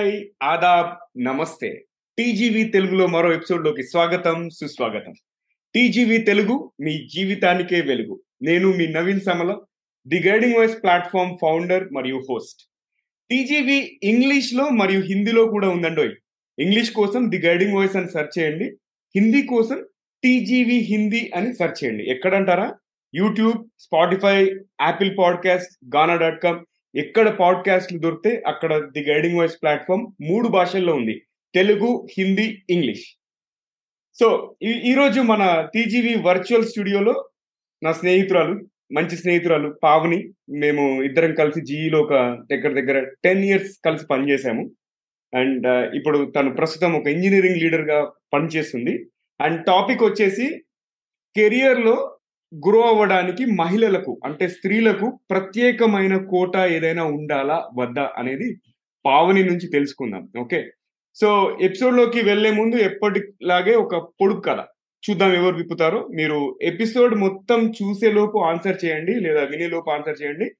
Hi Aadab నమస్తే. TGV తెలుగులో మరో ఎపిసోడ్లోకి స్వాగతం సుస్వాగతం. టీజీవీ తెలుగు మీ జీవితానికే వెలుగు. నేను మీ Naveen Samala the guiding voice platform founder మరియు హోస్ట్. టీజీవీ ఇంగ్లీష్లో మరియు హిందీలో కూడా ఉందండోయ్. ఇంగ్లీష్ కోసం ది గైడింగ్ వాయిస్ అని సెర్చ్ చేయండి. హిందీ కోసం టీజీవీ హిందీ అని సెర్చ్ చేయండి. ఎక్కడంటారా? YouTube Spotify Apple podcast Gaana dot com ఎక్కడ పాడ్కాస్ట్లు దొరికితే అక్కడ ది గైడింగ్ వాయిస్ ప్లాట్ఫామ్ మూడు భాషల్లో ఉంది. తెలుగు హిందీ ఇంగ్లీష్. సో ఈ- ఈరోజు మన టీజీవీ వర్చువల్ స్టూడియోలో నా స్నేహితురాలు మంచి స్నేహితురాలు పావని మేము ఇద్దరం కలిసి జీఈలో ఒక దగ్గర దగ్గర టెన్ ఇయర్స్ కలిసి పనిచేసాము అండ్ ఇప్పుడు తను ప్రస్తుతం ఒక ఇంజనీరింగ్ లీడర్గా పనిచేస్తుంది. అండ్ టాపిక్ వచ్చేసి కెరియర్లో గ్రో అవ్వడానికి మహిళలకు అంటే స్త్రీలకు ప్రత్యేకమైన కోట ఏదైనా ఉండాలా వద్దా అనేది పావని నుంచి తెలుసుకుందాం. ఓకే? సో ఎపిసోడ్లోకి వెళ్ళే ముందు ఎప్పటిలాగే ఒక పొడుపు కథ. చూద్దాం ఎవరు విప్పుతారో. మీరు ఎపిసోడ్ మొత్తం చూసే లోపు ఆన్సర్ చేయండి లేదా వినే లోపు ఆన్సర్ చేయండి.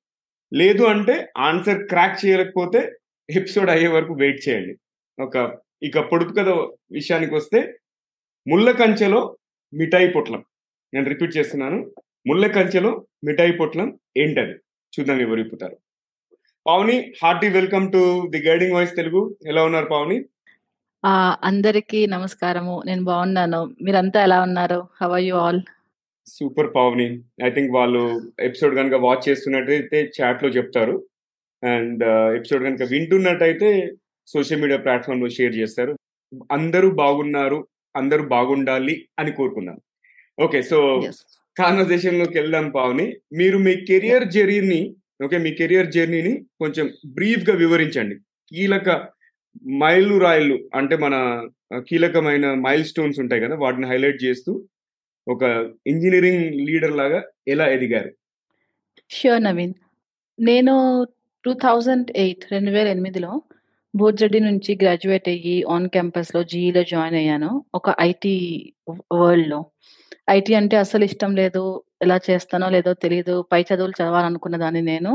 లేదు అంటే ఆన్సర్ క్రాక్ చేయలేకపోతే ఎపిసోడ్ అయ్యే వరకు వెయిట్ చేయండి. ఒక ఇక పొడుపు కథ విషయానికి వస్తే ముళ్ళ కంచెలో మిఠాయి పొట్లం. నేను రిపీట్ చేస్తున్నాను. ముళ్ళ కంచెలో మిఠాయి పొట్లం ఏంటది? చూద్దాం ఎవరు విప్పుతారు Pavani hearty welcome to the guiding voice Telugu. ఎలా ఉన్నారు పావని? ఆ అందరికీ నమస్కారము. నేను బాగున్నాను. మీరంతా ఎలా ఉన్నారు? How are you all super Pavani. I think వాళ్ళు ఎపిసోడ్ కనుక వాచ్ చేస్తున్నట్టయితే చాట్లో చెప్తారు. అండ్ ఎపిసోడ్ కనుక వింటున్నట్టయితే సోషల్ మీడియా ప్లాట్ఫామ్లో షేర్ చేస్తారు. అందరూ బాగున్నారు అందరూ బాగుండాలి అని కోరుకున్నాం ఓకే సో కాన్వర్సేషన్లోకి వెళ్దాం పావని. మీరు మీ కెరియర్ జర్నీని ఓకే మీ కెరియర్ జర్నీని కొంచెం బ్రీఫ్గా వివరించండి. కీలక మైలు రాయిలు అంటే మన కీలకమైన మైల్ స్టోన్స్ ఉంటాయి కదా వాటిని హైలైట్ చేస్తూ ఒక ఇంజనీరింగ్ లీడర్ లాగా ఎలా ఎదిగారు? ష్యూర్ నవీన్ నేను టూ థౌజండ్ ఎయిట్ రెండు వేల ఎనిమిదిలో బోర్జడ్డి నుంచి గ్రాడ్యుయేట్ అయ్యి ఆన్ క్యాంపస్లో జీఈలో జాయిన్ అయ్యాను. ఒక ఐటీ వరల్డ్లో. ఐటీ అంటే అసలు ఇష్టం లేదు. ఎలా చేస్తానో లేదో తెలియదు పై చదువులు చదవాలనుకున్న దాన్ని నేను.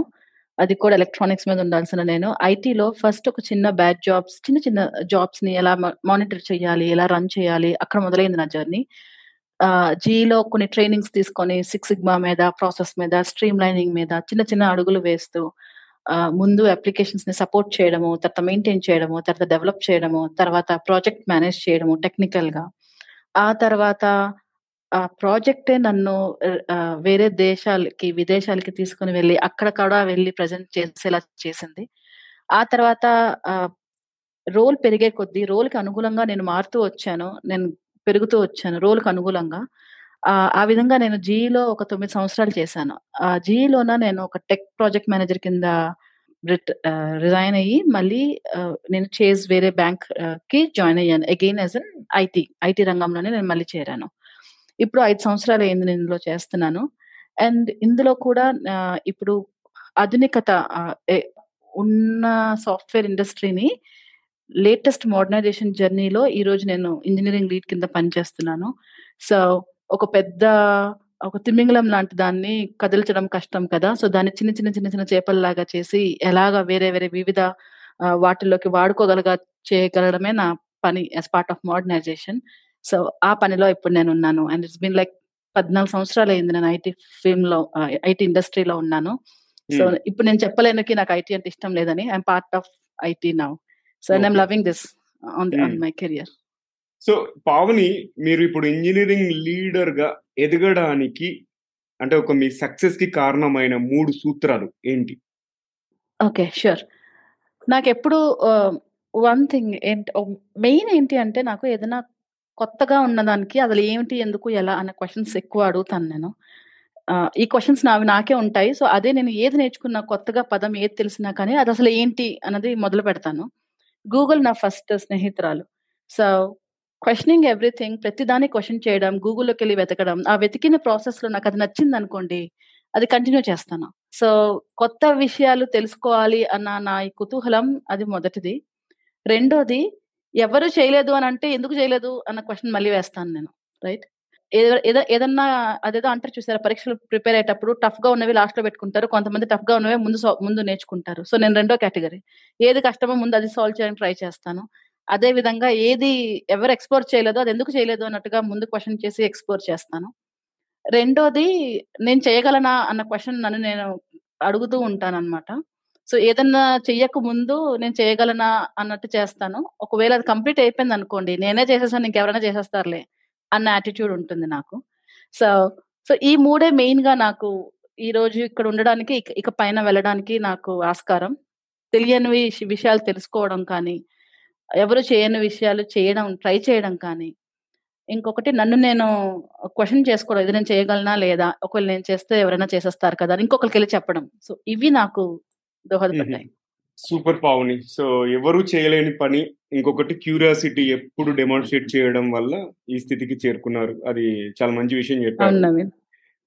అది కూడా ఎలక్ట్రానిక్స్ మీద ఉండాల్సిన నేను. ఐటీలో ఫస్ట్ ఒక చిన్న బ్యాడ్ జాబ్స్ చిన్న చిన్న జాబ్స్ని ఎలా మానిటర్ చేయాలి ఎలా రన్ చేయాలి అక్కడ మొదలైంది నా జర్నీ. జీలో కొన్ని ట్రైనింగ్స్ తీసుకొని సిక్స్ సిగ్మా మీద ప్రాసెస్ మీద స్ట్రీమ్ లైనింగ్ మీద చిన్న చిన్న అడుగులు వేస్తూ ముందు అప్లికేషన్స్ని సపోర్ట్ చేయడము తర్వాత మెయింటైన్ చేయడము తర్వాత డెవలప్ చేయడము తర్వాత ప్రాజెక్ట్ మేనేజ్ చేయడము టెక్నికల్గా ఆ తర్వాత ఆ ప్రాజెక్టే నన్ను వేరే దేశాలకి విదేశాలకి తీసుకుని వెళ్ళి అక్కడ కూడా వెళ్ళి ప్రజెంట్ చేసేలా చేసింది. ఆ తర్వాత రోల్ పెరిగే కొద్దీ రోల్కి అనుగుణంగా నేను మారుతూ వచ్చాను. నేను పెరుగుతూ వచ్చాను రోల్కి అనుగుణంగా. ఆ ఆ విధంగా నేను జీఈలో ఒక తొమ్మిది సంవత్సరాలు చేశాను. ఆ జీఈలోన నేను ఒక టెక్ ప్రాజెక్ట్ మేనేజర్ కింద రిజైన్ అయ్యి మళ్ళీ నేను చేజ్ వేరే బ్యాంక్కి జాయిన్ అయ్యాను. Again as an IT IT రంగంలోనే నేను మళ్ళీ చేరాను. ఇప్పుడు ఐదు సంవత్సరాలు అయింది నేను ఇందులో చేస్తున్నాను. అండ్ ఇందులో కూడా ఇప్పుడు ఆధునికత ఉన్న సాఫ్ట్వేర్ ఇండస్ట్రీని లేటెస్ట్ మోడర్నైజేషన్ జర్నీలో ఈ రోజు నేను ఇంజనీరింగ్ లీడ్ కింద పనిచేస్తున్నాను. సో ఒక పెద్ద ఒక తిమింగలం లాంటి దాన్ని కదిలించడం కష్టం కదా! సో దాన్ని చిన్న చిన్న చిన్న చిన్న చేపల్లాగా చేసి ఎలాగా వేరే వేరే వివిధ వాటిల్లోకి వాడుకోగలగా చేయగలడమే నా పని as part of modernisation. So ఆ పనిలో ఇప్పుడు నేను ఉన్నాను అండ్ ఇట్స్ బిన్ లైక్ పద్నాలుగు సంవత్సరాలు అయింది నేను ఐటీ ఫీల్డ్లో ఐటీ ఇండస్ట్రీలో ఉన్నాను సో. ఇప్పుడు నేను చెప్పలేనుకి నాకు ఐటీ అంటే ఇష్టం లేదని I'm part of IT now so I'm. Loving this on on. My career so Pavani మీరు ఇప్పుడు ఇంజనీరింగ్ లీడర్గా ఎదగడానికి అంటే ఒక మీ సక్సెస్కి కారణమైన మూడు సూత్రాలు ఏంటి ఓకే షూర్ నాకు ఎప్పుడు వన్ థింగ్ ఏంటి మెయిన్ ఏంటి అంటే నాకు ఏదైనా కొత్తగా ఉన్నదానికి అసలు ఏమిటి ఎందుకు ఎలా అనే క్వశ్చన్స్ ఎక్కువ అడుగుతాను నేను. ఈ క్వశ్చన్స్ నావి నాకే ఉంటాయి. సో అదే నేను ఏది నేర్చుకున్నా కొత్తగా పదం ఏది తెలిసినా కానీ అది అసలు ఏంటి అన్నది మొదలు పెడతాను. గూగుల్ నా ఫస్ట్ స్నేహితురాలు. సో క్వశ్చనింగ్ ఎవ్రీథింగ్ ప్రతిదాన్ని క్వశ్చన్ చేయడం గూగుల్లోకి వెళ్ళి వెతకడం ఆ వెతికిన ప్రాసెస్లో నాకు అది నచ్చింది అనుకోండి అది కంటిన్యూ చేస్తాను. సో కొత్త విషయాలు తెలుసుకోవాలి అన్న నా ఈ కుతూహలం అది మొదటిది. రెండోది ఎవరు చేయలేదు అని అంటే ఎందుకు చేయలేదు అన్న క్వశ్చన్ మళ్ళీ వేస్తాను నేను రైట్ ఏదో ఏదన్నా అదేదో అంటారు చూసారా పరీక్షలు ప్రిపేర్ అయ్యేటప్పుడు టఫ్గా ఉన్నవి లాస్ట్లో పెట్టుకుంటారు కొంతమంది టఫ్గా ఉన్నవి ముందు ముందు నేర్చుకుంటారు. సో నేను రెండో కేటగిరీ ఏది కష్టమో ముందు అది సాల్వ్ చేయడానికి ట్రై చేస్తాను. అదే విధంగా ఏది ఎవరు ఎక్స్ప్లోర్ చేయలేదు అది ఎందుకు చేయలేదు అన్నట్టుగా ముందు క్వశ్చన్ చేసి ఎక్స్ప్లోర్ చేస్తాను. రెండోది నేను చేయగలనా అన్న క్వశ్చన్ నన్ను నేను అడుగుతూ ఉంటాను అనమాట సో ఏదన్నా చెయ్యక ముందు నేను చేయగలనా అన్నట్టు చేస్తాను. ఒకవేళ అది కంప్లీట్ అయిపోయింది అనుకోండి నేనే చేసేసాను ఇంకెవరైనా చేసేస్తారులే అన్న యాటిట్యూడ్ ఉంటుంది నాకు. సో సో ఈ మూడే మెయిన్గా నాకు ఈ రోజు ఇక్కడ ఉండడానికి ఇక- ఇక పైన వెళ్ళడానికి నాకు ఆస్కారం. తెలియని విషయాలు తెలుసుకోవడం కానీ ఎవరు చేయని విషయాలు చేయడం ట్రై చేయడం కానీ ఇంకొకటి నన్ను నేను క్వశ్చన్ చేసుకోవడం ఇది నేను చేయగలనా లేదా? ఒకవేళ నేను చేస్తే ఎవరైనా చేసేస్తారు కదా అని ఇంకొకరికి వెళ్ళి చెప్పడం. సో ఇవి నాకు దోహదపడ్డాయి. సూపర్ పావుని. సో ఎవరు చేయలేని పని. ఇంకొకటి క్యూరియాసిటీ ఎప్పుడు డెమాన్స్ట్రేట్ చేయడం వల్ల ఈ స్థితికి చేరుకున్నారు. అది చాలా మంచి విషయం చెప్పారు.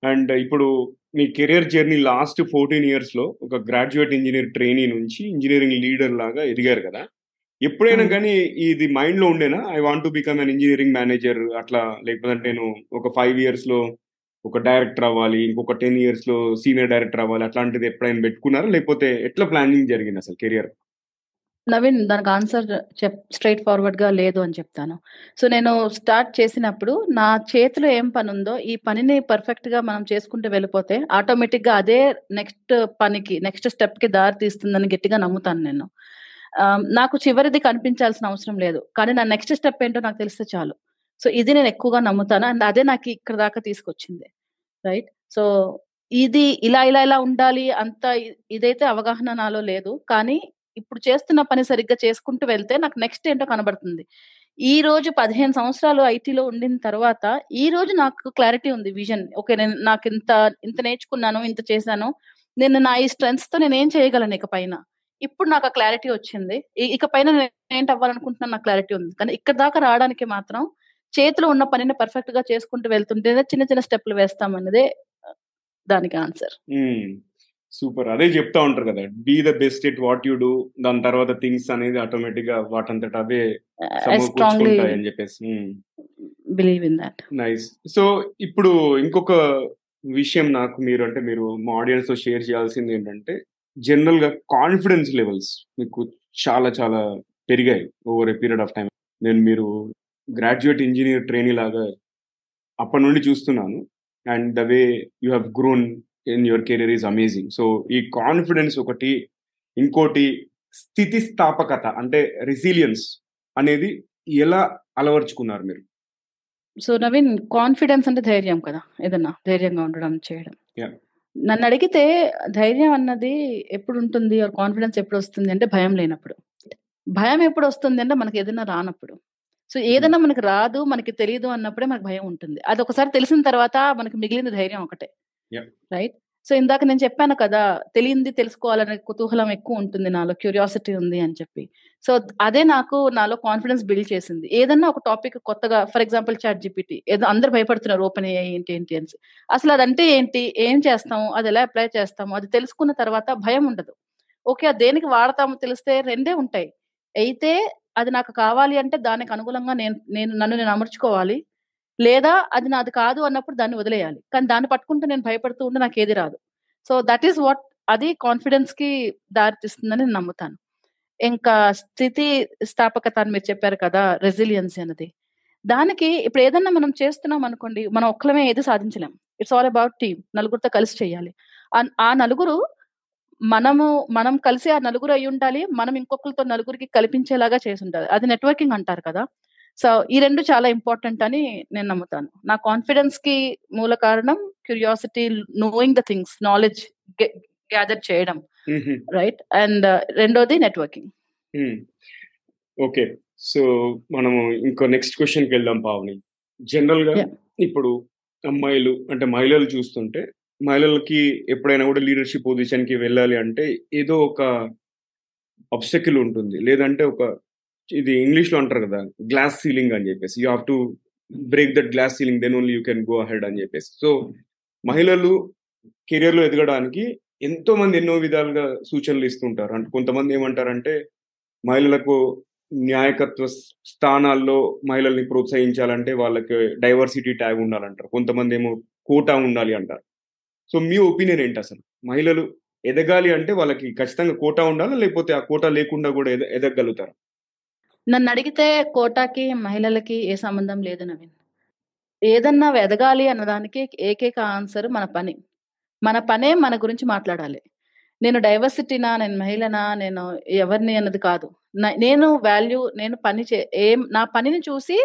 అండ్ ఇప్పుడు మీ కెరియర్ జర్నీ లాస్ట్ ఫోర్టీన్ ఇయర్స్లో ఒక గ్రాడ్యుయేట్ ఇంజనీర్ ట్రైనీ నుంచి ఇంజనీరింగ్ లీడర్ లాగా ఎదిగారు కదా. ఎప్పుడైనా. కానీ ఇది మైండ్లో ఉండేనా? I want to become an engineering manager అట్లా? లేకపోతే నేను ఒక ఫైవ్ ఇయర్స్లో ఒక డైరెక్టర్ అవ్వాలి ఇంకొక టెన్ ఇయర్స్లో సీనియర్ డైరెక్టర్ అవ్వాలి అట్లాంటిది ఎప్పుడైనా పెట్టుకున్నారా? లేకపోతే ఎట్లా ప్లానింగ్ జరిగింది అసలు కెరియర్ నవీన్ దానికి ఆన్సర్ చెప్ స్ట్రైట్ ఫార్వర్డ్గా లేదు అని చెప్తాను. సో నేను స్టార్ట్ చేసినప్పుడు నా చేతిలో ఏం పని ఉందో ఈ పనిని పర్ఫెక్ట్గా మనం చేసుకుంటూ వెళ్ళిపోతే ఆటోమేటిక్గా అదే నెక్స్ట్ పనికి నెక్స్ట్ స్టెప్కి దారి తీస్తుందని గట్టిగా నమ్ముతాను నేను. నాకు చివరిది కనిపించాల్సిన అవసరం లేదు. కానీ నా నెక్స్ట్ స్టెప్ ఏంటో నాకు తెలిస్తే చాలు. సో ఇది నేను ఎక్కువగా నమ్ముతాను. అండ్ అదే నాకు ఇక్కడ దాకా తీసుకొచ్చింది. రైట్? సో ఇది ఇలా ఇలా ఇలా ఉండాలి అంత ఇదైతే అవగాహన నాలో లేదు. కానీ ఇప్పుడు చేస్తున్న పని సరిగ్గా చేసుకుంటూ వెళ్తే నాకు నెక్స్ట్ ఏంటో కనబడుతుంది. ఈ రోజు పదిహేను సంవత్సరాలు ఐటీలో ఉండిన తర్వాత ఈ రోజు నాకు క్లారిటీ ఉంది విజన్. ఓకే నేను నాకు ఇంత ఇంత నేర్చుకున్నాను ఇంత చేశాను. నేను నా ఈ స్ట్రెంగ్స్తో నేను ఏం చేయగలను ఇక పైన? ఇప్పుడు నాకు ఆ క్లారిటీ వచ్చింది. ఇక పైన నేను ఏంటి అవ్వాలనుకుంటున్నాను నాకు క్లారిటీ ఉంది. కానీ ఇక్కడ దాకా రావడానికి మాత్రం చేతిలో ఉన్న పనిని పర్ఫెక్ట్గా చేసుకుంటూ వెళ్తుంటేనే చిన్న చిన్న స్టెప్లు వేస్తామన్నదే ఆ, దానికి ఆన్సర్ సూపర్ అదే చెప్తా ఉంటారు కదా be the best it what you do దాని తర్వాత థింగ్స్ అనేది ఆటోమేటిక్గా వాటంతట అవే అని చెప్పేసి believe in that nice so ఇప్పుడు ఇంకొక విషయం నాకు మీరు అంటే మీరు మా ఆడియన్స్తో షేర్ చేయాల్సింది ఏంటంటే జనరల్గా కాన్ఫిడెన్స్ లెవెల్స్ మీకు చాలా చాలా పెరిగాయి over a period of time నేను మీరు గ్రాడ్యుయేట్ ఇంజనీర్ ట్రైనీ లాగా అప్పటి నుండి చూస్తున్నాను. And the way you have grown in your career is amazing so ఈ కాన్ఫిడెన్స్ ఒకటి ఇంకోటి స్థితిస్థాపకత అంటే రెసిలియన్స్ అనేది ఎలా అలవర్చుకున్నారు మీరు? సో నవీన్ కాన్ఫిడెన్స్ అంటే ధైర్యం కదా ఏదన్నా ధైర్యంగా ఉండడం చేయడం. నన్ను అడిగితే ధైర్యం అన్నది ఎప్పుడు ఉంటుంది కాన్ఫిడెన్స్ ఎప్పుడు వస్తుంది అంటే భయం లేనప్పుడు. భయం ఎప్పుడు వస్తుంది అంటే మనకి ఏదైనా రానప్పుడు. సో ఏదైనా మనకి రాదు మనకి తెలియదు అన్నప్పుడే మనకు భయం ఉంటుంది. అది ఒకసారి తెలిసిన తర్వాత మనకి మిగిలిన ధైర్యం ఒకటే. రైట్? సో ఇందాక నేను చెప్పాను కదా తెలియంది తెలుసుకోవాలనే కుతూహలం ఎక్కువ ఉంటుంది నాలో క్యూరియాసిటీ ఉంది అని చెప్పి. సో అదే నాకు నాలో కాన్ఫిడెన్స్ బిల్డ్ చేసింది. ఏదన్నా ఒక టాపిక్ కొత్తగా ఫర్ ఎగ్జాంపుల్ చాట్ జీపీటీ ఏదో అందరు భయపడుతున్నారు ఓపెన్ అయ్యాయి ఏంటి ఏంటి అని. అసలు అదంటే ఏంటి ఏం చేస్తాము అది ఎలా అప్లై చేస్తాము అది తెలుసుకున్న తర్వాత భయం ఉండదు. ఓకే దేనికి వాడతామో తెలిస్తే రెండే ఉంటాయి. అయితే అది నాకు కావాలి అంటే దానికి అనుగుణంగా నేను నేను నన్ను నేను అమర్చుకోవాలి. లేదా అది నాది కాదు అన్నప్పుడు దాన్ని వదిలేయాలి. కానీ దాన్ని పట్టుకుంటూ నేను భయపడుతూ ఉంటే నాకు ఏది రాదు. సో దట్ ఈస్ వాట్ అది కాన్ఫిడెన్స్కి దారితీస్తుందని నేను నమ్ముతాను. ఇంకా స్థితి స్థాపకత అని మీరు చెప్పారు కదా రెసిలియన్సీ అనేది. దానికి ఇప్పుడు ఏదన్నా మనం చేస్తున్నాం అనుకోండి మనం ఒక్కలమే ఏది సాధించలేం. ఇట్స్ ఆల్ అబౌట్ టీమ్ నలుగురితో కలిసి చేయాలి. ఆ నలుగురు మనము మనం కలిసి ఆ నలుగురు అయి ఉండాలి మనం ఇంకొకరితో నలుగురికి కల్పించేలాగా చేసి ఉండాలి అది నెట్వర్కింగ్ అంటారు కదా. సో ఈ రెండు చాలా ఇంపార్టెంట్ అని నేను నమ్ముతాను. నా కాన్ఫిడెన్స్కి మూల కారణం curiosity knowing the things knowledge gather చేయడం. రైట్ అండ్ రెండోది నెట్వర్కింగ్ ఓకే. సో మనము ఇంకో నెక్స్ట్ క్వశ్చన్కి వెళ్దాం పావని. జనరల్గా. ఇప్పుడు అమ్మాయిలు అంటే మహిళలు చూస్తుంటే మహిళలకి ఎప్పుడైనా కూడా లీడర్షిప్ పొజిషన్కి వెళ్ళాలి అంటే ఏదో ఒక అబ్స్టకిల్ ఉంటుంది. లేదంటే ఒక ఇది ఇంగ్లీష్లో అంటారు కదా గ్లాస్ సీలింగ్ అని చెప్పేసి. You have to break that glass ceiling then only you can go ahead అని చెప్పేసి. సో మహిళలు కెరియర్లో ఎదగడానికి ఎంతో మంది ఎన్నో విధాలుగా సూచనలు ఇస్తుంటారు. అంటే కొంతమంది ఏమంటారంటే మహిళలకు న్యాయకత్వ స్థానాల్లో మహిళల్ని ప్రోత్సహించాలంటే వాళ్ళకి డైవర్సిటీ ట్యాగ్ ఉండాలంటారు. కొంతమంది ఏమో కోటా ఉండాలి అంటారు. సో మీ ఒపీనియన్ ఏంటి అసలు? మహిళలు ఎదగాలి అంటే వాళ్ళకి ఖచ్చితంగా కోటా ఉండాలా? లేకపోతే ఆ కోటా లేకుండా కూడా ఎద ఎదగలుగుతారు? నన్ను అడిగితే కోటాకి మహిళలకి ఏ సంబంధం లేదు నవీన్. ఏదన్నా ఎదగాలి అన్నదానికి ఏకైక ఆన్సర్ మన పని. మన పనే మన గురించి మాట్లాడాలి. నేను డైవర్సిటీనా? నేను మహిళనా? నేను ఎవరిని అన్నది కాదు. నేను వాల్యూ నేను పని చే ఏం నా పనిని చూసి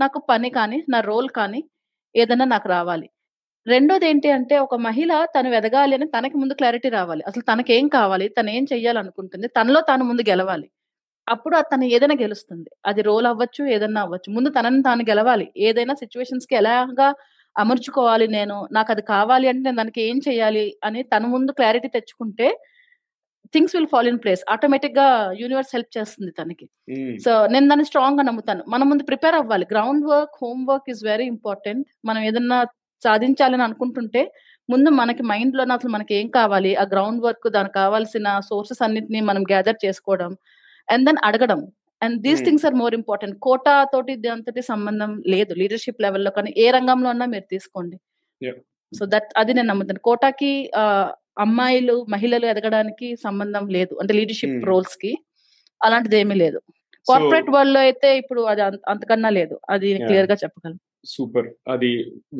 నాకు పని కానీ నా రోల్ కానీ ఏదన్నా నాకు రావాలి. రెండోది ఏంటి అంటే ఒక మహిళ తను ఎదగాలి అని తనకి ముందు క్లారిటీ రావాలి. అసలు తనకేం కావాలి? తను ఏం చెయ్యాలనుకుంటుంది? తనలో తాను ముందు గెలవాలి. అప్పుడు తను ఏదైనా గెలుస్తుంది. అది రోల్ అవ్వచ్చు ఏదైనా అవ్వచ్చు. ముందు తనని తాను గెలవాలి. ఏదైనా సిచ్యువేషన్స్కి ఎలాగా అమర్చుకోవాలి నేను? నాకు అది కావాలి అంటే నేను దానికి ఏం చేయాలి అని తన ముందు క్లారిటీ తెచ్చుకుంటే things will fall in place ఆటోమేటిక్గా యూనివర్స్ హెల్ప్ చేస్తుంది తనకి. సో నేను దాన్ని స్ట్రాంగ్గా నమ్ముతాను. మనం ముందు ప్రిపేర్ అవ్వాలి. Groundwork homework is very important మనం ఏదన్నా సాధించాలని అనుకుంటుంటే ముందు మనకి మైండ్లో అసలు మనకి ఏం కావాలి? ఆ గ్రౌండ్ వర్క్ దానికి కావాల్సిన సోర్సెస్ అన్నిటిని మనం గ్యాదర్ చేసుకోవడం అండ్ దెన్ అడగడం. And these things are more important quota తోటి దాంతో సంబంధం లేదు. లీడర్షిప్ లెవెల్లో కానీ ఏ రంగంలో అన్నా మీరు తీసుకోండి. సో దట్ అది నేను నమ్ముతాను. కోటాకి అమ్మాయిలు మహిళలు ఎదగడానికి సంబంధం లేదు. అంటే లీడర్షిప్ రోల్స్కి అలాంటిది ఏమీ లేదు కార్పొరేట్ వరల్డ్లో అయితే ఇప్పుడు అది అంతకన్నా లేదు. అది క్లియర్గా చెప్పగలను. సూపర్. అది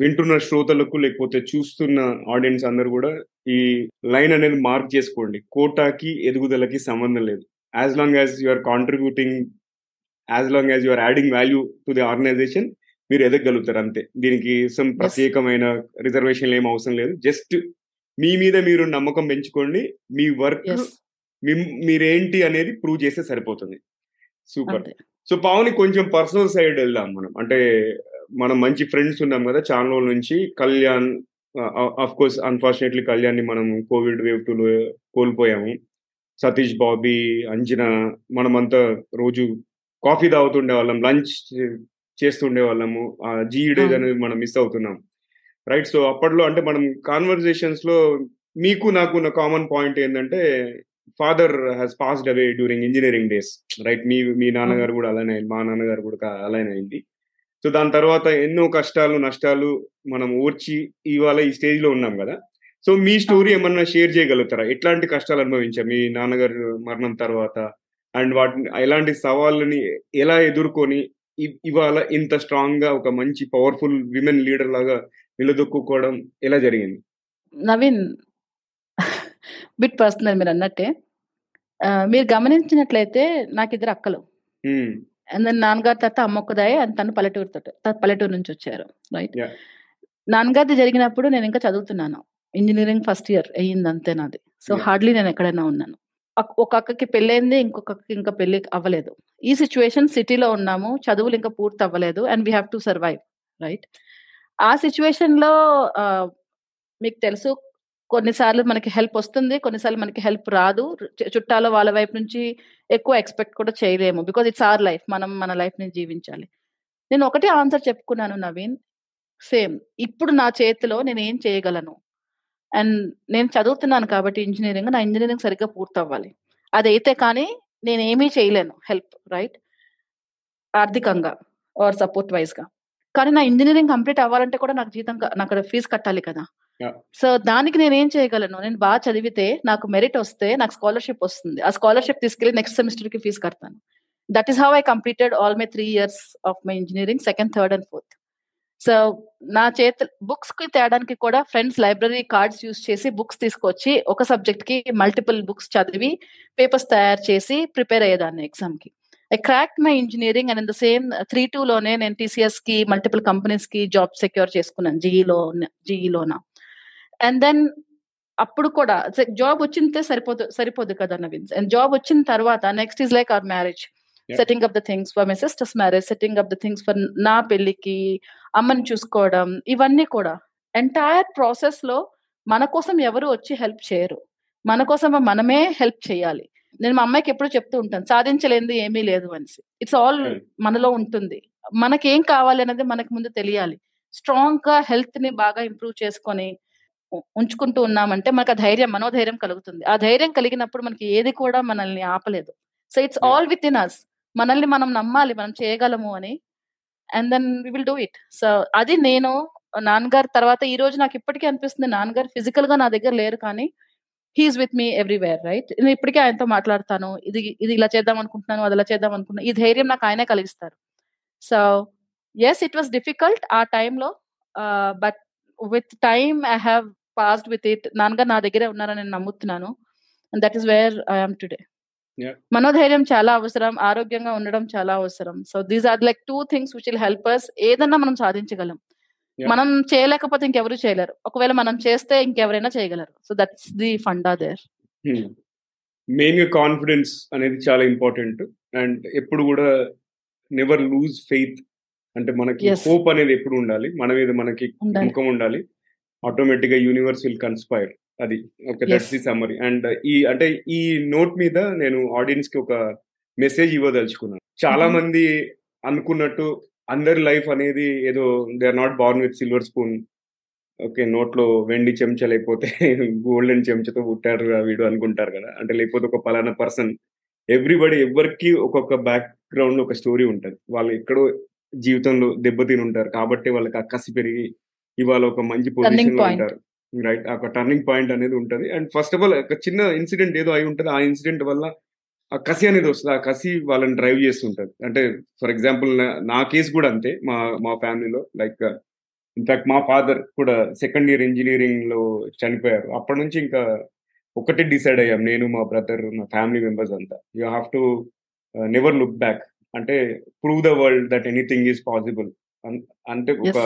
వింటున్న శ్రోతలకు లేకపోతే చూస్తున్న ఆడియన్స్ అందరు కూడా ఈ లైన్ అనేది మార్క్ చేసుకోండి. కోటాకి ఎదుగుదలకి సంబంధం లేదు. As long as you are contributing as long as you are adding value to the organisation మీరు ఎదగలుగుతారు అంతే. దీనికి సమ్ ప్రత్యేకమైన రిజర్వేషన్ ఏం అవసరం లేదు. జస్ట్ మీ మీద మీరు నమ్మకం పెంచుకోండి. మీ వర్క్ మీరేంటి అనేది ప్రూవ్ చేస్తే సరిపోతుంది. సూపర్. సో పావుని కొంచెం పర్సనల్ సైడ్ వెళ్దాం మనం. అంటే మనం మంచి ఫ్రెండ్స్ ఉన్నాం కదా చాలా రోజుల నుంచి కళ్యాణ్ ఆఫ్ కోర్స్ అన్ఫార్చునేట్లీ కళ్యాణ్ని మనం కోవిడ్ వేవ్ టూలో కోల్పోయాము. సతీష్ బాబీ అంజనా మనమంతా రోజు కాఫీ తాగుతుండే వాళ్ళం లంచ్ చేస్తుండే వాళ్ళము. జీ డేస్ అనేది మనం మిస్ అవుతున్నాం. రైట్ సో అప్పట్లో అంటే మనం కాన్వర్జేషన్స్లో మీకు నాకు ఉన్న కామన్ పాయింట్ ఏంటంటే father has passed away during engineering days right మీ మీ నాన్నగారు కూడా అలానే మా నాన్నగారు కూడా అలానే అయింది. సో దాని తర్వాత ఎన్నో కష్టాలు నష్టాలు మనం ఓర్చి ఇవాళ ఈ స్టేజ్లో ఉన్నాం కదా. సో మీ స్టోరీ ఏమన్నా షేర్ చేయగలుగుతారా? ఎట్లాంటి కష్టాలు అనుభవించా మీ నాన్నగారు మరణం తర్వాత? అండ్ వాటిని ఎలాంటి సవాళ్ళని ఎలా ఎదుర్కొని ఇవాళ ఇంత స్ట్రాంగ్గా ఒక మంచి పవర్ఫుల్ విమెన్ లీడర్ లాగా నిలదొక్కుకోవడం ఎలా జరిగింది? నవీన్ బిట్ పర్సనల్ మీరు అన్నట్టే. మీరు గమనించినట్లయితే నాకు ఇద్దరు అక్కలు నాన్నగారి తర్వాత అమ్మ ఒక్కదాయి అండ్ తను పల్లెటూరు తోట పల్లెటూరు నుంచి వచ్చారు రైట్ నాన్నగారిది జరిగినప్పుడు నేను ఇంకా చదువుతున్నాను. ఇంజనీరింగ్ ఫస్ట్ ఇయర్ అయ్యింది అంతే నాది. సో హార్డ్లీ నేను ఎక్కడైనా ఉన్నాను. ఒక అక్కకి పెళ్ళైంది ఇంకొక అక్కకి ఇంకా పెళ్ళి అవ్వలేదు. ఈ సిచ్యువేషన్ సిటీలో ఉన్నాము చదువులు ఇంకా పూర్తి అవ్వలేదు and we have to survive right ఆ సిచ్యువేషన్లో మీకు తెలుసు కొన్నిసార్లు మనకి హెల్ప్ వస్తుంది కొన్నిసార్లు మనకి హెల్ప్ రాదు. చుట్టాల వాళ్ళ వైపు నుంచి ఎక్కువ ఎక్స్పెక్ట్ కూడా చేయలేము. Because it's our life. మనం మన లైఫ్ని జీవించాలి. నేను ఒకటే ఆన్సర్ చెప్పుకున్నాను నవీన్. సేమ్. ఇప్పుడు నా చేతిలో నేను ఏం చేయగలను? అండ్ నేను చదువుతున్నాను కాబట్టి ఇంజనీరింగ్ నా ఇంజనీరింగ్ సరిగ్గా పూర్తి అవ్వాలి అదైతే కానీ నేను ఏమీ చేయలేను హెల్ప్ రైట్? ఆర్థికంగా ఆర్ సపోర్ట్ వైజ్గా. కానీ నా ఇంజనీరింగ్ కంప్లీట్ అవ్వాలంటే కూడా నాకు జీతం నాకు ఫీజు కట్టాలి కదా. సో దానికి నేను ఏం చేయగలను? నేను బాగా చదివితే నాకు మెరిట్ వస్తే నాకు స్కాలర్షిప్ వస్తుంది. ఆ స్కాలర్షిప్ తీసుకెళ్ళి నెక్స్ట్ సెమిస్టర్కి ఫీజు కడతాను. That is how I completed all my three years of my engineering second third and fourth so నా చేతి బుక్స్కి తేడానికి కూడా ఫ్రెండ్స్ లైబ్రరీ కార్డ్స్ యూస్ చేసి బుక్స్ తీసుకొచ్చి ఒక సబ్జెక్ట్కి మల్టిపుల్ బుక్స్ చదివి పేపర్స్ తయారు చేసి ప్రిపేర్ అయ్యేదాన్ని ఎగ్జామ్కి. I crack my engineering and in the same three two లోనే నేను టీసీఎస్కి మల్టిపుల్ కంపెనీస్కి జాబ్ సెక్యూర్ చేసుకున్నాను. జీఈలో జీఈలోనా అండ్ దెన్ అప్పుడు కూడా జాబ్ వచ్చిందే సరిపోదు సరిపోదు కదా నవీన్. అండ్ జాబ్ వచ్చిన తర్వాత next is like our marriage setting up the things for my sister's marriage setting up the things for నా పెళ్ళికి అమ్మని చూసుకోవడం ఇవన్నీ కూడా. ఎంటైర్ ప్రాసెస్లో మన కోసం ఎవరు వచ్చి హెల్ప్ చేయరు. మన కోసం మనమే హెల్ప్ చేయాలి. నేను మా అమ్మాయికి ఎప్పుడు చెప్తూ ఉంటాను సాధించలేనిది ఏమీ లేదు అనేసి. ఇట్స్ ఆల్ మనలో ఉంటుంది. మనకేం కావాలి అనేది మనకి ముందు తెలియాలి. స్ట్రాంగ్గా హెల్త్ని బాగా ఇంప్రూవ్ చేసుకొని ఉంచుకుంటూ ఉన్నామంటే మనకు ఆ ధైర్యం మనోధైర్యం కలుగుతుంది. ఆ ధైర్యం కలిగినప్పుడు మనకి ఏది కూడా మనల్ని ఆపలేదు. So it's all within us మనల్ని మనం నమ్మాలి మనం చేయగలము అని. And then we will do it so అది నేను నాన్నగారు తర్వాత ఈ రోజు నాకు ఇప్పటికీ అనిపిస్తుంది నాన్నగారు ఫిజికల్గా నా దగ్గర లేరు కానీ he's with me everywhere right నేను ఇప్పటికే ఆయనతో మాట్లాడతాను. ఇది ఇది ఇలా చేద్దాం అనుకుంటున్నాను అది ఇలా చేద్దాం అనుకుంటున్నాను. ఈ ధైర్యం నాకు ఆయనే కలిగిస్తారు. So yes it was difficult ఆ టైంలో but with time I have passed with it నాన్నగారు నా దగ్గరే ఉన్నారని నేను నమ్ముతున్నాను. And that is where I'm today. మనోధైర్యం చాలా అవసరం ఆరోగ్యంగా ఉండడం చాలా అవసరం. So these are like two things which will help us ఏదన్నా మనం సాధించగలం. మనం చేయలేకపోతే ఇంకెవరు చేయలేరు. ఒకవేళ మనం చేస్తే ఇంకెవరైనా చేయగలరు. So that's the funda there మెయిన్గా కాన్ఫిడెన్స్ అనేది చాలా ఇంపార్టెంట్ అండ్ ఎప్పుడు కూడా నెవర్ లూజ్ ఫెయిత్ అంటే మనకి. హోప్ అనేది ఎప్పుడు ఉండాలి? మన మీద మనకి. నమ్మకం ఉండాలి. ఆటోమేటిక్గా యూనివర్స్ విల్ కన్స్పైర్ అది okay. That's the summary and ఈ అంటే ఈ నోట్ మీద నేను ఆడియన్స్కి ఒక మెసేజ్ ఇవ్వదలుచుకున్నాను. చాలా Mhm. మంది అనుకున్నట్టు అందరి లైఫ్ అనేది ఏదో they are not born with silver spoon okay నోట్లో వెండి చెంచా లేకపోతే గోల్డెన్ చెంచాతో పుట్టారు వీడు అనుకుంటారు కదా. అంటే లేకపోతే ఒక పలానా పర్సన్ ఎవ్రీబడి ఎవరికి ఒక్కొక్క బ్యాక్ గ్రౌండ్ ఒక స్టోరీ ఉంటుంది. వాళ్ళు ఎక్కడో జీవితంలో దెబ్బతిని ఉంటారు కాబట్టి వాళ్ళకి ఆ కసి పెరిగి ఇవాళ ఒక మంచి పొజిషన్లో. ఉంటారు. రైట్ ఒక టర్నింగ్ పాయింట్ అనేది ఉంటది. అండ్ ఫస్ట్ ఆఫ్ ఆల్ ఒక చిన్న ఇన్సిడెంట్ ఏదో అయి ఉంటుంది. ఆ ఇన్సిడెంట్ వల్ల ఆ కసి అనేది వస్తుంది. ఆ కసి వాళ్ళని డ్రైవ్ చేస్తుంటది. అంటే ఫర్ ఎగ్జాంపుల్ నా కేసు కూడా అంతే. మా మా ఫ్యామిలీలో లైక్ ఇన్ఫాక్ట్ మా ఫాదర్ కూడా సెకండ్ ఇయర్ ఇంజనీరింగ్లో చనిపోయారు. అప్పటి నుంచి ఇంకా ఒకటే డిసైడ్ అయ్యాం. నేను మా బ్రదర్ మా ఫ్యామిలీ మెంబర్స్ అంతా. You have to never look back అంటే prove the world that anything is possible అంటే ఒక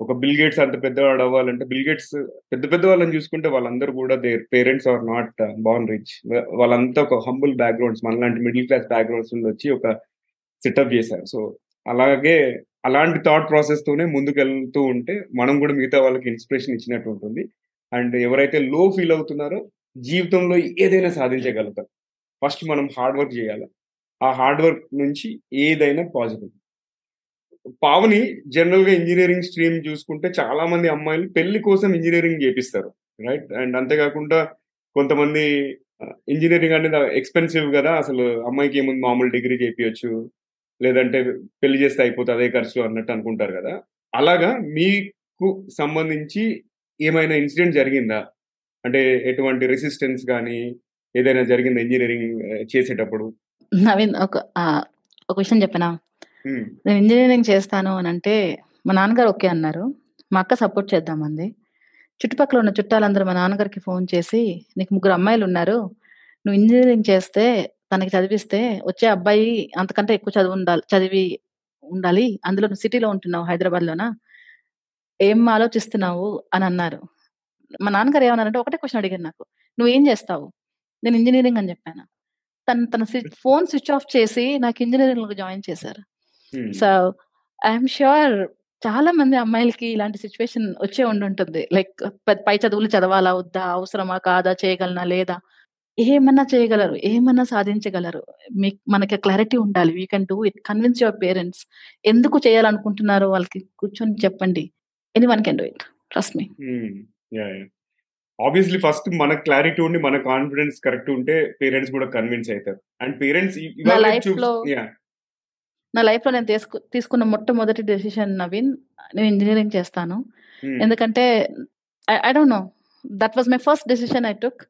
ఒక బిల్ గేట్స్ అంత పెద్దవాడు అవ్వాలంటే బిల్ గేట్స్ పెద్ద పెద్ద వాళ్ళని చూసుకుంటే వాళ్ళందరూ కూడా their parents are not born rich వాళ్ళంతా ఒక హంబుల్ బ్యాక్గ్రౌండ్స్ మనలాంటి మిడిల్ క్లాస్ బ్యాక్గ్రౌండ్స్ నుండి వచ్చి ఒక సెటప్ చేశారు. సో అలాగే అలాంటి థాట్ ప్రాసెస్ తోనే ముందుకెళ్తూ ఉంటే మనం కూడా మిగతా వాళ్ళకి ఇన్స్పిరేషన్ ఇచ్చినట్టు ఉంటుంది. అండ్ ఎవరైతే లో ఫీల్ అవుతున్నారో జీవితంలో ఏదైనా సాధించగలుగుతారు. ఫస్ట్ మనం హార్డ్ వర్క్ చేయాలి. ఆ హార్డ్ వర్క్ నుంచి ఏదైనా పాసిబుల్ పావని జనరల్గా ఇంజనీరింగ్ స్ట్రీమ్ చూసుకుంటే చాలా మంది అమ్మాయిలు పెళ్ళి కోసం ఇంజనీరింగ్ చేపిస్తారు రైట్? అండ్ అంతేకాకుండా కొంతమంది ఇంజనీరింగ్ అనేది ఎక్స్పెన్సివ్ కదా అసలు అమ్మాయికి ఏముంది మామూలు డిగ్రీ చేపించచ్చు లేదంటే పెళ్ళి చేస్తే అయిపోతే అదే ఖర్చు అన్నట్టు అనుకుంటారు కదా. అలాగా మీకు సంబంధించి ఏమైనా ఇన్సిడెంట్ జరిగిందా? అంటే ఎటువంటి రెసిస్టెన్స్ కానీ ఏదైనా జరిగిందా ఇంజనీరింగ్ చేసేటప్పుడు? నవీన్ ఒక ఒక విషయం చెప్పనా? నేను ఇంజనీరింగ్ చేస్తాను అని అంటే మా నాన్నగారు ఓకే అన్నారు. మా అక్క సపోర్ట్ చేద్దామంది. చుట్టుపక్కల ఉన్న చుట్టాలందరూ మా నాన్నగారికి ఫోన్ చేసి నీకు ముగ్గురు అమ్మాయిలు ఉన్నారు. నువ్వు ఇంజనీరింగ్ చేస్తే తనకి చదివిస్తే వచ్చే అబ్బాయి అంతకంటే ఎక్కువ చదువు ఉండాలి చదివి ఉండాలి. అందులో నువ్వు సిటీలో ఉంటున్నావు హైదరాబాద్లోనా? ఏం ఆలోచిస్తున్నావు? అని అన్నారు. మా నాన్నగారు ఏమన్నారంటే ఒకటే క్వశ్చన్ అడిగారు నాకు. నువ్వు ఏం చేస్తావు? నేను ఇంజనీరింగ్ అని చెప్పాను. తను తన ఫోన్ స్విచ్ ఆఫ్ చేసి నాకు ఇంజనీరింగ్లో జాయిన్ చేశారు. సో ఐఎమ్ ష్యూర్ చాలా మంది అమ్మాయిలకి ఇలాంటి సిచ్యువేషన్ వచ్చే ఉండి ఉంటుంది లైక్ పై చదువులు చదవాలా వద్దా? అవసరమా? కాదా? చేయగలనా? లేదా? ఏమన్నా చేయగలరు. ఏమన్నా సాధించగలరు. మీకు మనకి క్లారిటీ ఉండాలి. We can do it. Convince your parents. ఎందుకు చేయాలనుకుంటున్నారో వాళ్ళకి కూర్చొని చెప్పండి. Anyone can do it. Trust me. Obviously first మన క్లారిటీ ఉండి మన కాన్ఫిడెన్స్ కరెక్ట్ ఉంటే పేరెంట్స్ కూడా కన్విన్స్ అవుతారు అండ్ పేరెంట్స్ నా లైఫ్లో నేను తీసుకు తీసుకున్న మొట్టమొదటి డెసిషన్ నవీన్ నేను ఇంజనీరింగ్ చేస్తాను. ఎందుకంటే I don't know that was my first decision I took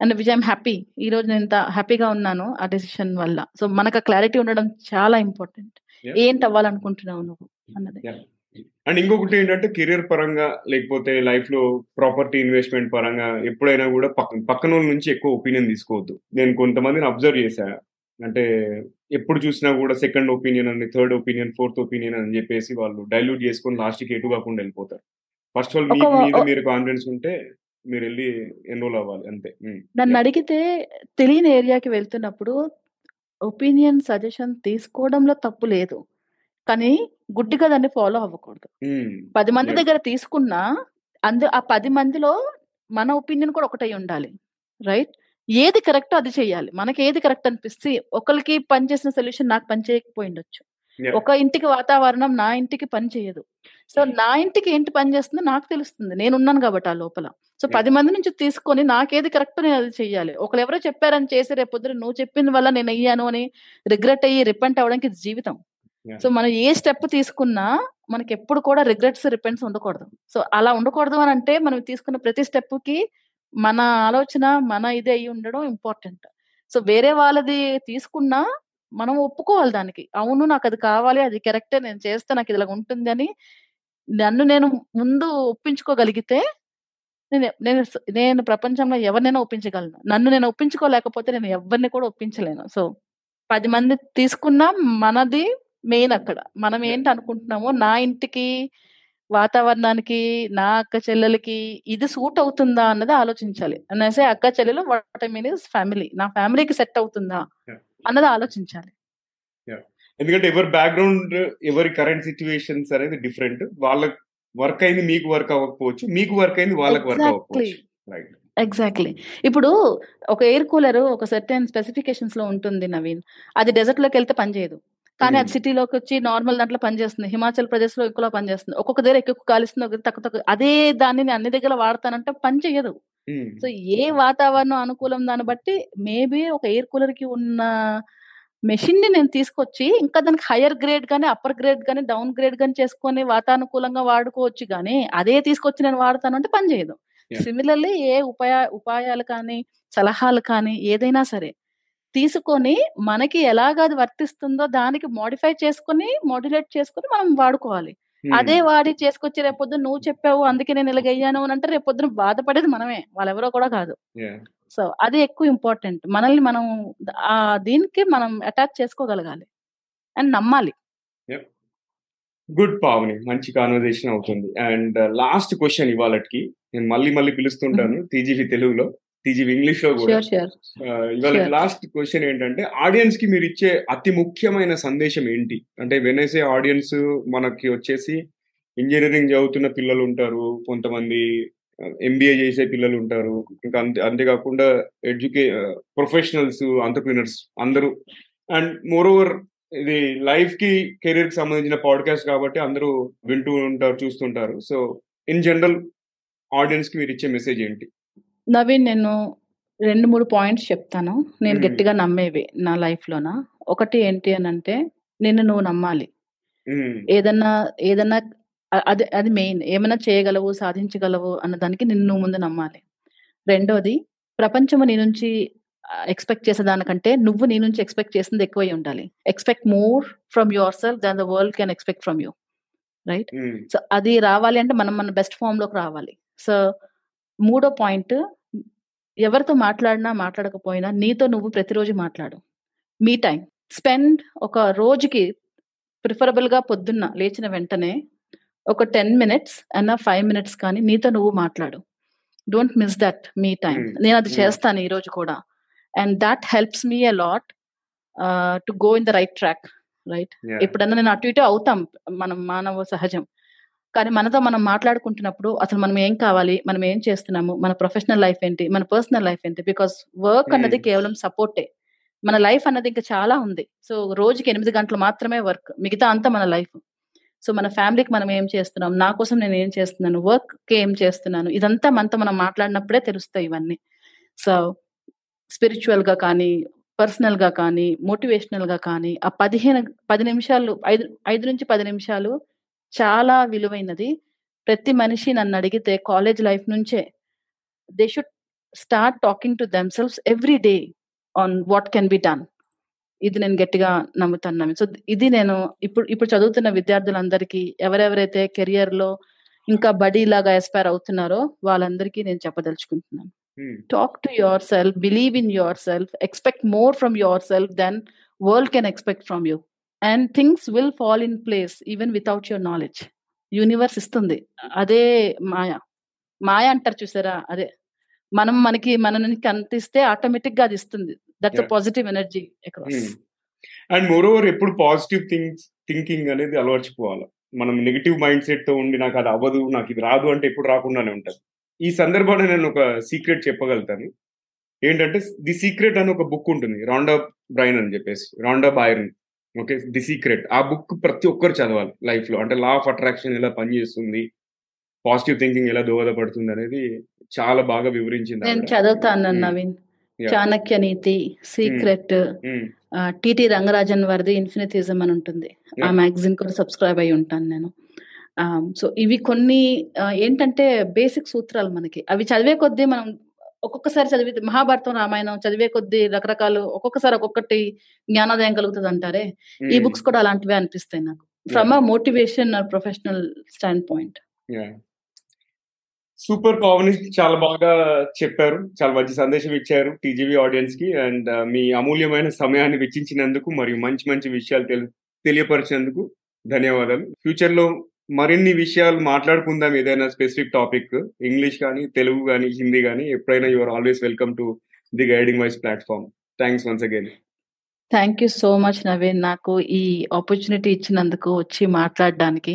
and which I'm happy ఈ రోజు నేను ఇంత హ్యాపీగా ఉన్నాను ఆ డెసిషన్ వల్ల. సో మనకు క్లారిటీ ఉండడం చాలా ఇంపార్టెంట్. ఏంటి అవ్వాలనుకుంటున్నావు నువ్వు అన్నది. అండ్ ఇంకొకటి ఏంటంటే కెరియర్ పరంగా లేకపోతే లైఫ్లో ప్రాపర్టీ ఇన్వెస్ట్మెంట్ పరంగా ఎప్పుడైనా కూడా పక్క పక్కన నుంచి ఎక్కువ ఒపీనియన్ తీసుకోవద్దు. నేను కొంతమందిని అబ్జర్వ్ చేశా. అంటే ఎప్పుడు చూసినా కూడా సెకండ్ ఒపీనియన్ అని థర్డ్ ఒపీనియన్ ఫోర్త్ ఒపీనియన్ అని చెప్పేసి వాళ్ళు డైల్యూట్ చేసుకొని లాస్ట్కి ఎటు కాకుండా వెళ్ళిపోతారు ఫస్ట్ ఆల్ మీద మీరు కాన్ఫిడెన్స్ ఉంటే మీరు వెళ్ళి ఎన్రోల్ అవ్వాలి అంతే. నన్ను అడిగితే తెలియని ఏరియాకి వెళ్తున్నప్పుడు ఒపీనియన్ సజెషన్ తీసుకోవడంలో తప్పు లేదు కానీ గుడ్డిగా దాన్ని ఫాలో అవ్వకూడదు. పది మంది. దగ్గర తీసుకున్నా అందు ఆ పది మందిలో మన ఒపీనియన్ కూడా ఒకటై ఉండాలి రైట్ ఏది కరెక్ట్ అది చేయాలి మనకి ఏది కరెక్ట్ అనిపిస్తే ఒకరికి పనిచేసిన సొల్యూషన్ నాకు పని చేయకపోయి ఉండొచ్చు Yeah. ఒక ఇంటికి వాతావరణం నా ఇంటికి పని చేయదు సో నా ఇంటికి ఏంటి పని చేస్తుందో? నాకు తెలుస్తుంది. నేను ఉన్నాను కాబట్టి ఆ లోపల. సో. పది మంది నుంచి తీసుకొని నాకేది కరెక్ట్ నేను అది చెయ్యాలి. ఒకరు ఎవరో చెప్పారని చేసి రేపు పొద్దున నువ్వు చెప్పిన వల్ల నేను అయ్యాను అని రిగ్రెట్ అయ్యి రిపెంట్ అవ్వడానికి ఇది జీవితం. సో మనం ఏ స్టెప్ తీసుకున్నా మనకి ఎప్పుడు కూడా రిగ్రెట్స్ రిపెంట్స్ ఉండకూడదు. సో అలా ఉండకూడదు అని అంటే మనం తీసుకున్న ప్రతి స్టెప్కి మన ఆలోచన మన ఇది అయి ఉండడం ఇంపార్టెంట్. సో వేరే వాళ్ళది తీసుకున్నా మనం ఒప్పుకోవాలి దానికి. అవును నాకు అది కావాలి అది కరెక్టే నేను చేస్తే నాకు ఇలా ఉంటుంది అని నన్ను నేను ముందు ఒప్పించుకోగలిగితే నేను నేను నేను ప్రపంచంలో ఎవరినైనా ఒప్పించగలను. నన్ను నేను ఒప్పించుకోలేకపోతే నేను ఎవరిని కూడా ఒప్పించలేను. సో పది మంది తీసుకున్నా మనది మెయిన్ అక్కడ. మనం ఏంటి అనుకుంటున్నామో నా ఇంటికి వాతావరణానికి నా అక్క చెల్లెలకి ఇది సూట్ అవుతుందా అన్నది ఆలోచించాలి. అనేసి అక్క చెల్లెలు what I mean is family నా ఫ్యామిలీకి సెట్ అవుతుందా. అన్నది ఆలోచించాలి. ఎందుకంటే ఎవరి బ్యాక్గ్రౌండ్ ఎవరి కరెంట్ సిచ్యువేషన్స్ అనేది డిఫరెంట్ వాళ్ళ వర్క్ అయింది మీకు వర్క్ అవ్వకపోవచ్చు మీకు వర్క్ అయింది వాళ్ళకి వర్క్ ఎగ్జాక్ట్లీ అవ్వకపోవచ్చు. రైట్ ఎగ్జాక్ట్లీ ఇప్పుడు ఒక ఎయిర్ కూలర్ ఒక సర్టెన్ స్పెసిఫికేషన్స్లో ఉంటుంది నవీన్. అది డెజర్ట్లోకి వెళ్తే పనిచేయదు కానీ అది. సిటీలోకి వచ్చి నార్మల్ దాంట్లో పనిచేస్తుంది. హిమాచల్ ప్రదేశ్లో ఎక్కువ పనిచేస్తుంది. ఒక్కొక్క దగ్గర ఎక్కువ కాలుస్తుంది ఒక తక్కువ తక్కువ. అదే దాన్ని నేను అన్ని దగ్గర వాడతానంటే పని చేయదు సో ఏ వాతావరణం అనుకూలం దాన్ని బట్టి మేబీ ఒక ఎయిర్ కూలర్కి ఉన్న మెషిన్ని నేను తీసుకొచ్చి ఇంకా దానికి హైయర్ గ్రేడ్ గానీ అప్పర్ గ్రేడ్ గానీ డౌన్ గ్రేడ్ గానీ చేసుకొని వాతానుకూలంగా వాడుకోవచ్చు గానీ అదే తీసుకొచ్చి నేను వాడతాను అంటే పని చేయదు. సిమిలర్లీ ఏ ఉపాయ ఉపాయాలు కానీ సలహాలు కానీ ఏదైనా సరే తీసుకొని మనకి ఎలాగ అది వర్తిస్తుందో దానికి మోడిఫై చేసుకొని మోడ్యులేట్ చేసుకొని మనం వాడుకోవాలి. అదే వాడి చేసుకొచ్చి రేపొద్దున నువ్వు చెప్పావు అందుకే నేను ఇలాగయ్యాను అని అంటే రేపొద్దున బాధపడేది మనమే. వాళ్ళెవరో కూడా కాదు. సో అది ఎక్కువ ఇంపార్టెంట్ మనల్ని మనం ఆ దీనికి మనం అటాచ్ చేసుకోగలగాలి. అండ్ నమ్మాలి. గుడ్ పావని మంచి కాన్వర్జేషన్ అవుతుంది. అండ్ లాస్ట్ క్వశ్చన్ ఇవాళకి. నేను మళ్ళీ మళ్ళీ పిలుస్తుంటాను టీజీవి తెలుగులో. టీజీవి ఇంగ్లీష్లో కూడా. ఇవాళ. లాస్ట్ క్వశ్చన్ ఏంటంటే ఆడియన్స్కి మీరు ఇచ్చే అతి ముఖ్యమైన సందేశం ఏంటి? అంటే వెనేసే ఆడియన్స్ మనకి వచ్చేసి ఇంజనీరింగ్ చదువుతున్న పిల్లలు ఉంటారు కొంతమంది ఎంబీఏ చేసే పిల్లలు ఉంటారు. ఇంకా అంతే అంతేకాకుండా ఎడ్యుకే ప్రొఫెషనల్స్ ఆంటర్ప్రినర్స్ అందరూ. అండ్ మోర్ ఓవర్ ఇది లైఫ్కి కెరీర్కి సంబంధించిన పాడ్కాస్ట్ కాబట్టి అందరూ వింటూ ఉంటారు చూస్తుంటారు. సో ఇన్ జనరల్ ఆడియన్స్కి మీరు ఇచ్చే మెసేజ్ ఏంటి? నవీన్ నేను రెండు మూడు పాయింట్స్ చెప్తాను. నేను. గట్టిగా నమ్మేవి నా లైఫ్ లోన ఒకటి ఏంటి అని అంటే నిన్ను నువ్వు నమ్మాలి. మ్మ్. ఏదన్నా ఏదన్నా అ- అది అది మెయిన్. ఏమైనా చేయగలవు సాధించగలవు అన్న దానికి నిన్ను నువ్వు ముందు నమ్మాలి. రెండోది ప్రపంచము నీ నుంచి ఎక్స్పెక్ట్ చేసే దానికంటే నువ్వు నీ నుంచి ఎక్స్పెక్ట్ చేసింది ఎక్కువై ఉండాలి. Expect more from yourself than the world can expect from you. Right. So అది రావాలి అంటే మనం మన బెస్ట్ ఫామ్లోకి రావాలి. సో మూడో పాయింట్ ఎవరితో మాట్లాడినా మాట్లాడకపోయినా నీతో నువ్వు ప్రతిరోజు మాట్లాడు. మీ టైం. స్పెండ్ ఒక రోజుకి ప్రిఫరబుల్గా పొద్దున్న లేచిన వెంటనే ఒక టెన్ మినిట్స్ అన్న ఫైవ్ మినిట్స్ కానీ నీతో నువ్వు మాట్లాడు. Don't miss that me time. Hmm. నేను అది Hmm. చేస్తాను ఈ రోజు కూడా. And that helps me a lot to go in the right track right. ఎప్పుడన్నా నేను అటు ఇటు అవుతాం మనం మానవ సహజం. కానీ మనతో మనం మాట్లాడుకుంటున్నప్పుడు అసలు మనం ఏం కావాలి? మనం ఏం చేస్తున్నాము? మన ప్రొఫెషనల్ లైఫ్ ఏంటి? మన పర్సనల్ లైఫ్ ఏంటి? Because work Hmm. అన్నది కేవలం సపోర్టే మన లైఫ్ అన్నది ఇంకా చాలా ఉంది. సో రోజుకి ఎనిమిది గంటలు మాత్రమే వర్క్ మిగతా అంతా మన లైఫ్ సో మన ఫ్యామిలీకి మనం ఏం చేస్తున్నాం? నా కోసం నేను ఏం చేస్తున్నాను? వర్క్కి ఏం చేస్తున్నాను? ఇదంతా మనతో మనం మాట్లాడినప్పుడే తెలుస్తాయి ఇవన్నీ. సో స్పిరిచువల్గా కానీ పర్సనల్గా కానీ మోటివేషనల్గా కానీ ఆ పదిహేను పది నిమిషాలు ఐదు ఐదు నుంచి పది నిమిషాలు చాలా విలువైనది. ప్రతి మనిషి నన్ను అడిగితే కాలేజ్ లైఫ్ నుంచే they should start talking to themselves every day on what can be done ఇది నేను గట్టిగా నమ్ముతున్నాను సో ఇది నేను ఇప్పుడు ఇప్పుడు చదువుతున్న విద్యార్థులందరికీ ఎవరెవరైతే కెరియర్లో ఇంకా బడీ లాగా ఎస్పైర్ అవుతున్నారో వాళ్ళందరికీ నేను చెప్పదలుచుకుంటున్నాను. Hmm. talk to yourself believe in yourself expect more from yourself than world can expect from you. And things will fall in place even without your knowledge. Universe ఇస్తుంది. అదే మాయ. మాయ అంటారు చూసారా? అదే. మనం మనకి మనని కనిపిస్తే ఆటోమేటిక్గా అది ఇస్తుంది. That's. Positive energy across and moreover ఎప్పుడు పాజిటివ్ థింగ్స్ థింకింగ్ అనేది అలవర్చుకోవాలి. మనం నెగిటివ్ మైండ్ సెట్తో ఉండి నాకు అది అవ్వదు నాకు ఇది రాదు అంటే ఎప్పుడు రాకుండానే ఉంటుంది. ఈ సందర్భంలో నేను ఒక సీక్రెట్ చెప్పగలుగుతాను. ఏంటంటే ది సీక్రెట్ అని ఒక బుక్ ఉంటుంది. రాండా బ్రైన్ అని చెప్పేసి. Rhonda Byrne okay the secret ఆ బుక్ ప్రతి ఒక్కరు చదవాలి లైఫ్లో అంటే లా ఆఫ్ అట్రాక్షన్ ఎలా పనిచేస్తుంది పాజిటివ్ థింకింగ్ ఎలా దోహదపడుతుంది అనేది చాలా బాగా వివరించింది నేను. చదువుతాను. నవీన్. చాణక్య నీతి సీక్రెట్. టిటి రంగరాజన్ వారిది ఇన్ఫినిటిజం అని ఉంటుంది ఆ. మ్యాగజిన్ కూడా సబ్స్క్రైబ్ అయి ఉంటాను నేను సో ఇవి కొన్ని ఏంటంటే బేసిక్ సూత్రాలు మనకి అవి చదివే కొద్దీ మనం ఒక్కొక్కసారి చదివి మహాభారతం రామాయణం చదివే కొద్దీ రకరకాలు ఒక్కొక్కసారి ఒక్కొక్కటి జ్ఞానోదయం కలుగుతుంది అంటారే ఈ. బుక్స్ కూడా అలాంటివే అనిపిస్తాయి నాకు. From a motivation professional standpoint. Super Pavan చాలా బాగా చెప్పారు. చాలా మంచి సందేశం ఇచ్చారు టీజీవీ ఆడియన్స్కి అండ్ మీ అమూల్యమైన సమయాన్ని వెచ్చించినందుకు మరియు మంచి మంచి విషయాలు తెలి తెలియపరిచినందుకు ధన్యవాదాలు. ఫ్యూచర్లో మరిన్ని విషయాలు మాట్లాడుకుందాం ఏదైనా స్పెసిఫిక్ టాపిక్ ఇంగ్లీష్ కానీ తెలుగు కానీ హిందీ కానీ ఎప్పుడైనా you're always welcome to the guiding voice platform thanks once again thank you so much Naveen నాకు ఈ ఆపర్చునిటీ ఇచ్చినందుకు వచ్చి మాట్లాడడానికి.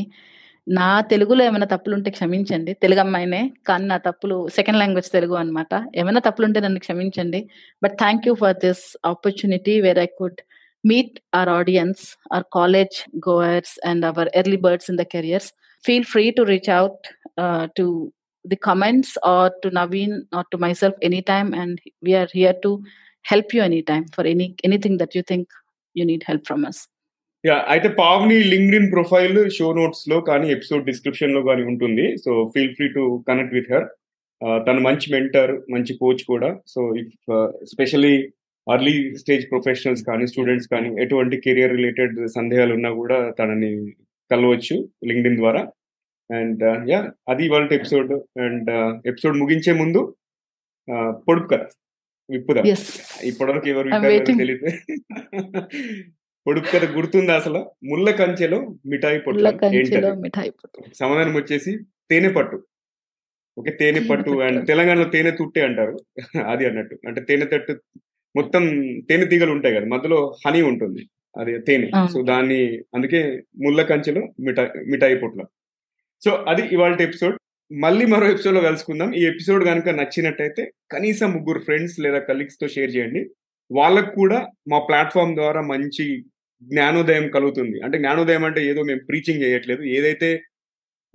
నా తెలుగులో ఏమైనా తప్పులు ఉంటే క్షమించండి. తెలుగు అమ్మాయినే కానీ నా తప్పులు సెకండ్ లాంగ్వేజ్ తెలుగు అన్నమాట. ఏమైనా తప్పులు ఉంటే నన్ను క్షమించండి. But thank you for this opportunity where I could meet our audience, our college goers, and our early birds in the careers, feel free to reach out uh, to the comments or to Naveen or to myself anytime and we are here to help you anytime for any anything that you think you need help from us. Yeah అయితే Pavni LinkedIn profile show నోట్స్లో కానీ episode డిస్క్రిప్షన్లో కానీ ఉంటుంది. So feel free to connect with her తను మంచి mentor మంచి coach కూడా. So if especially early stage professionals కానీ స్టూడెంట్స్ కానీ ఎటువంటి కెరియర్ రిలేటెడ్ సందేహాలు ఉన్నా కూడా తనని కలవచ్చు లింక్డ్ ఇన్ ద్వారా అండ్ యా అది ఇవాళ ఎపిసోడ్ అండ్ ఎపిసోడ్ ముగించే ముందు uh, పొడుపు కదా విప్పుదా. ఇప్పటివరకు ఎవరు. తెలియదు. పొడుపు కథ గుర్తుందా అసలు? ముళ్ళ కంచెలో మిఠాయి పొట్టు. సమాధానం వచ్చేసి తేనె పట్టు. ఓకే తేనె పట్టు. అండ్ తెలంగాణలో తేనె తుట్టి అంటారు. అది అన్నట్టు. అంటే తేనె తట్టు మొత్తం తేనె తీగలు ఉంటాయి కదా మధ్యలో హనీ ఉంటుంది. అది తేనె. సో దాన్ని అందుకే ముళ్ళ కంచెలో మిఠాయి మిఠాయి పొట్లం. సో అది ఇవాళ ఎపిసోడ్. మళ్ళీ మరో ఎపిసోడ్లో కలుసుకుందాం. ఈ ఎపిసోడ్ కనుక నచ్చినట్టయితే కనీసం ముగ్గురు ఫ్రెండ్స్ లేదా కలీగ్స్తో షేర్ చేయండి. వాళ్ళకు కూడా మా ప్లాట్ఫామ్ ద్వారా మంచి జ్ఞానోదయం కలుగుతుంది. అంటే జ్ఞానోదయం అంటే ఏదో మేము ప్రీచింగ్ చేయట్లేదు. ఏదైతే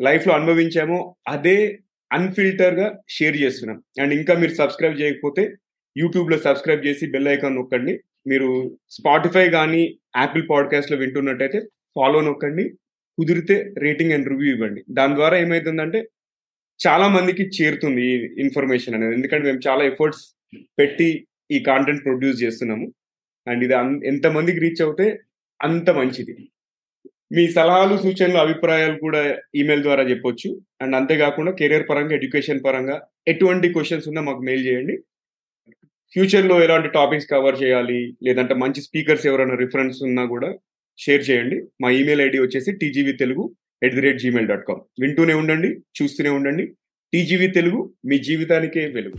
లైఫ్లో అనుభవించామో అదే అన్ఫిల్టర్గా షేర్ చేస్తున్నాం. అండ్ ఇంకా మీరు సబ్స్క్రైబ్ చేయకపోతే యూట్యూబ్లో సబ్స్క్రైబ్ చేసి బెల్ ఐకాన్ నొక్కండి. మీరు స్పాటిఫై కానీ యాపిల్ పాడ్కాస్ట్లో వింటున్నట్టయితే ఫాలో నొక్కండి. కుదిరితే రేటింగ్ అండ్ రివ్యూ ఇవ్వండి. దాని ద్వారా ఏమవుతుందంటే చాలా మందికి చేరుతుంది ఈ ఇన్ఫర్మేషన్ అనేది. ఎందుకంటే మేము చాలా ఎఫర్ట్స్ పెట్టి ఈ కాంటెంట్ ప్రొడ్యూస్ చేస్తున్నాము. అండ్ ఇది ఎంతమందికి రీచ్ అవుతే అంత మంచిది. మీ సలహాలు సూచనలు అభిప్రాయాలు కూడా ఈమెయిల్ ద్వారా చెప్పొచ్చు. అండ్ అంతేకాకుండా కెరియర్ పరంగా ఎడ్యుకేషన్ పరంగా ఎటువంటి క్వశ్చన్స్ ఉన్నా మాకు మెయిల్ చేయండి. ఫ్యూచర్లో ఎలాంటి టాపిక్స్ కవర్ చేయాలి? లేదంటే మంచి స్పీకర్స్ ఎవరైనా రిఫరెన్స్ ఉన్నా కూడా షేర్ చేయండి. మా ఈమెయిల్ ఐడి వచ్చేసి TGV Telugu at the rate Gmail dot com వింటూనే ఉండండి చూస్తూనే ఉండండి. టీజీవీ తెలుగు మీ జీవితానికే వెలుగు.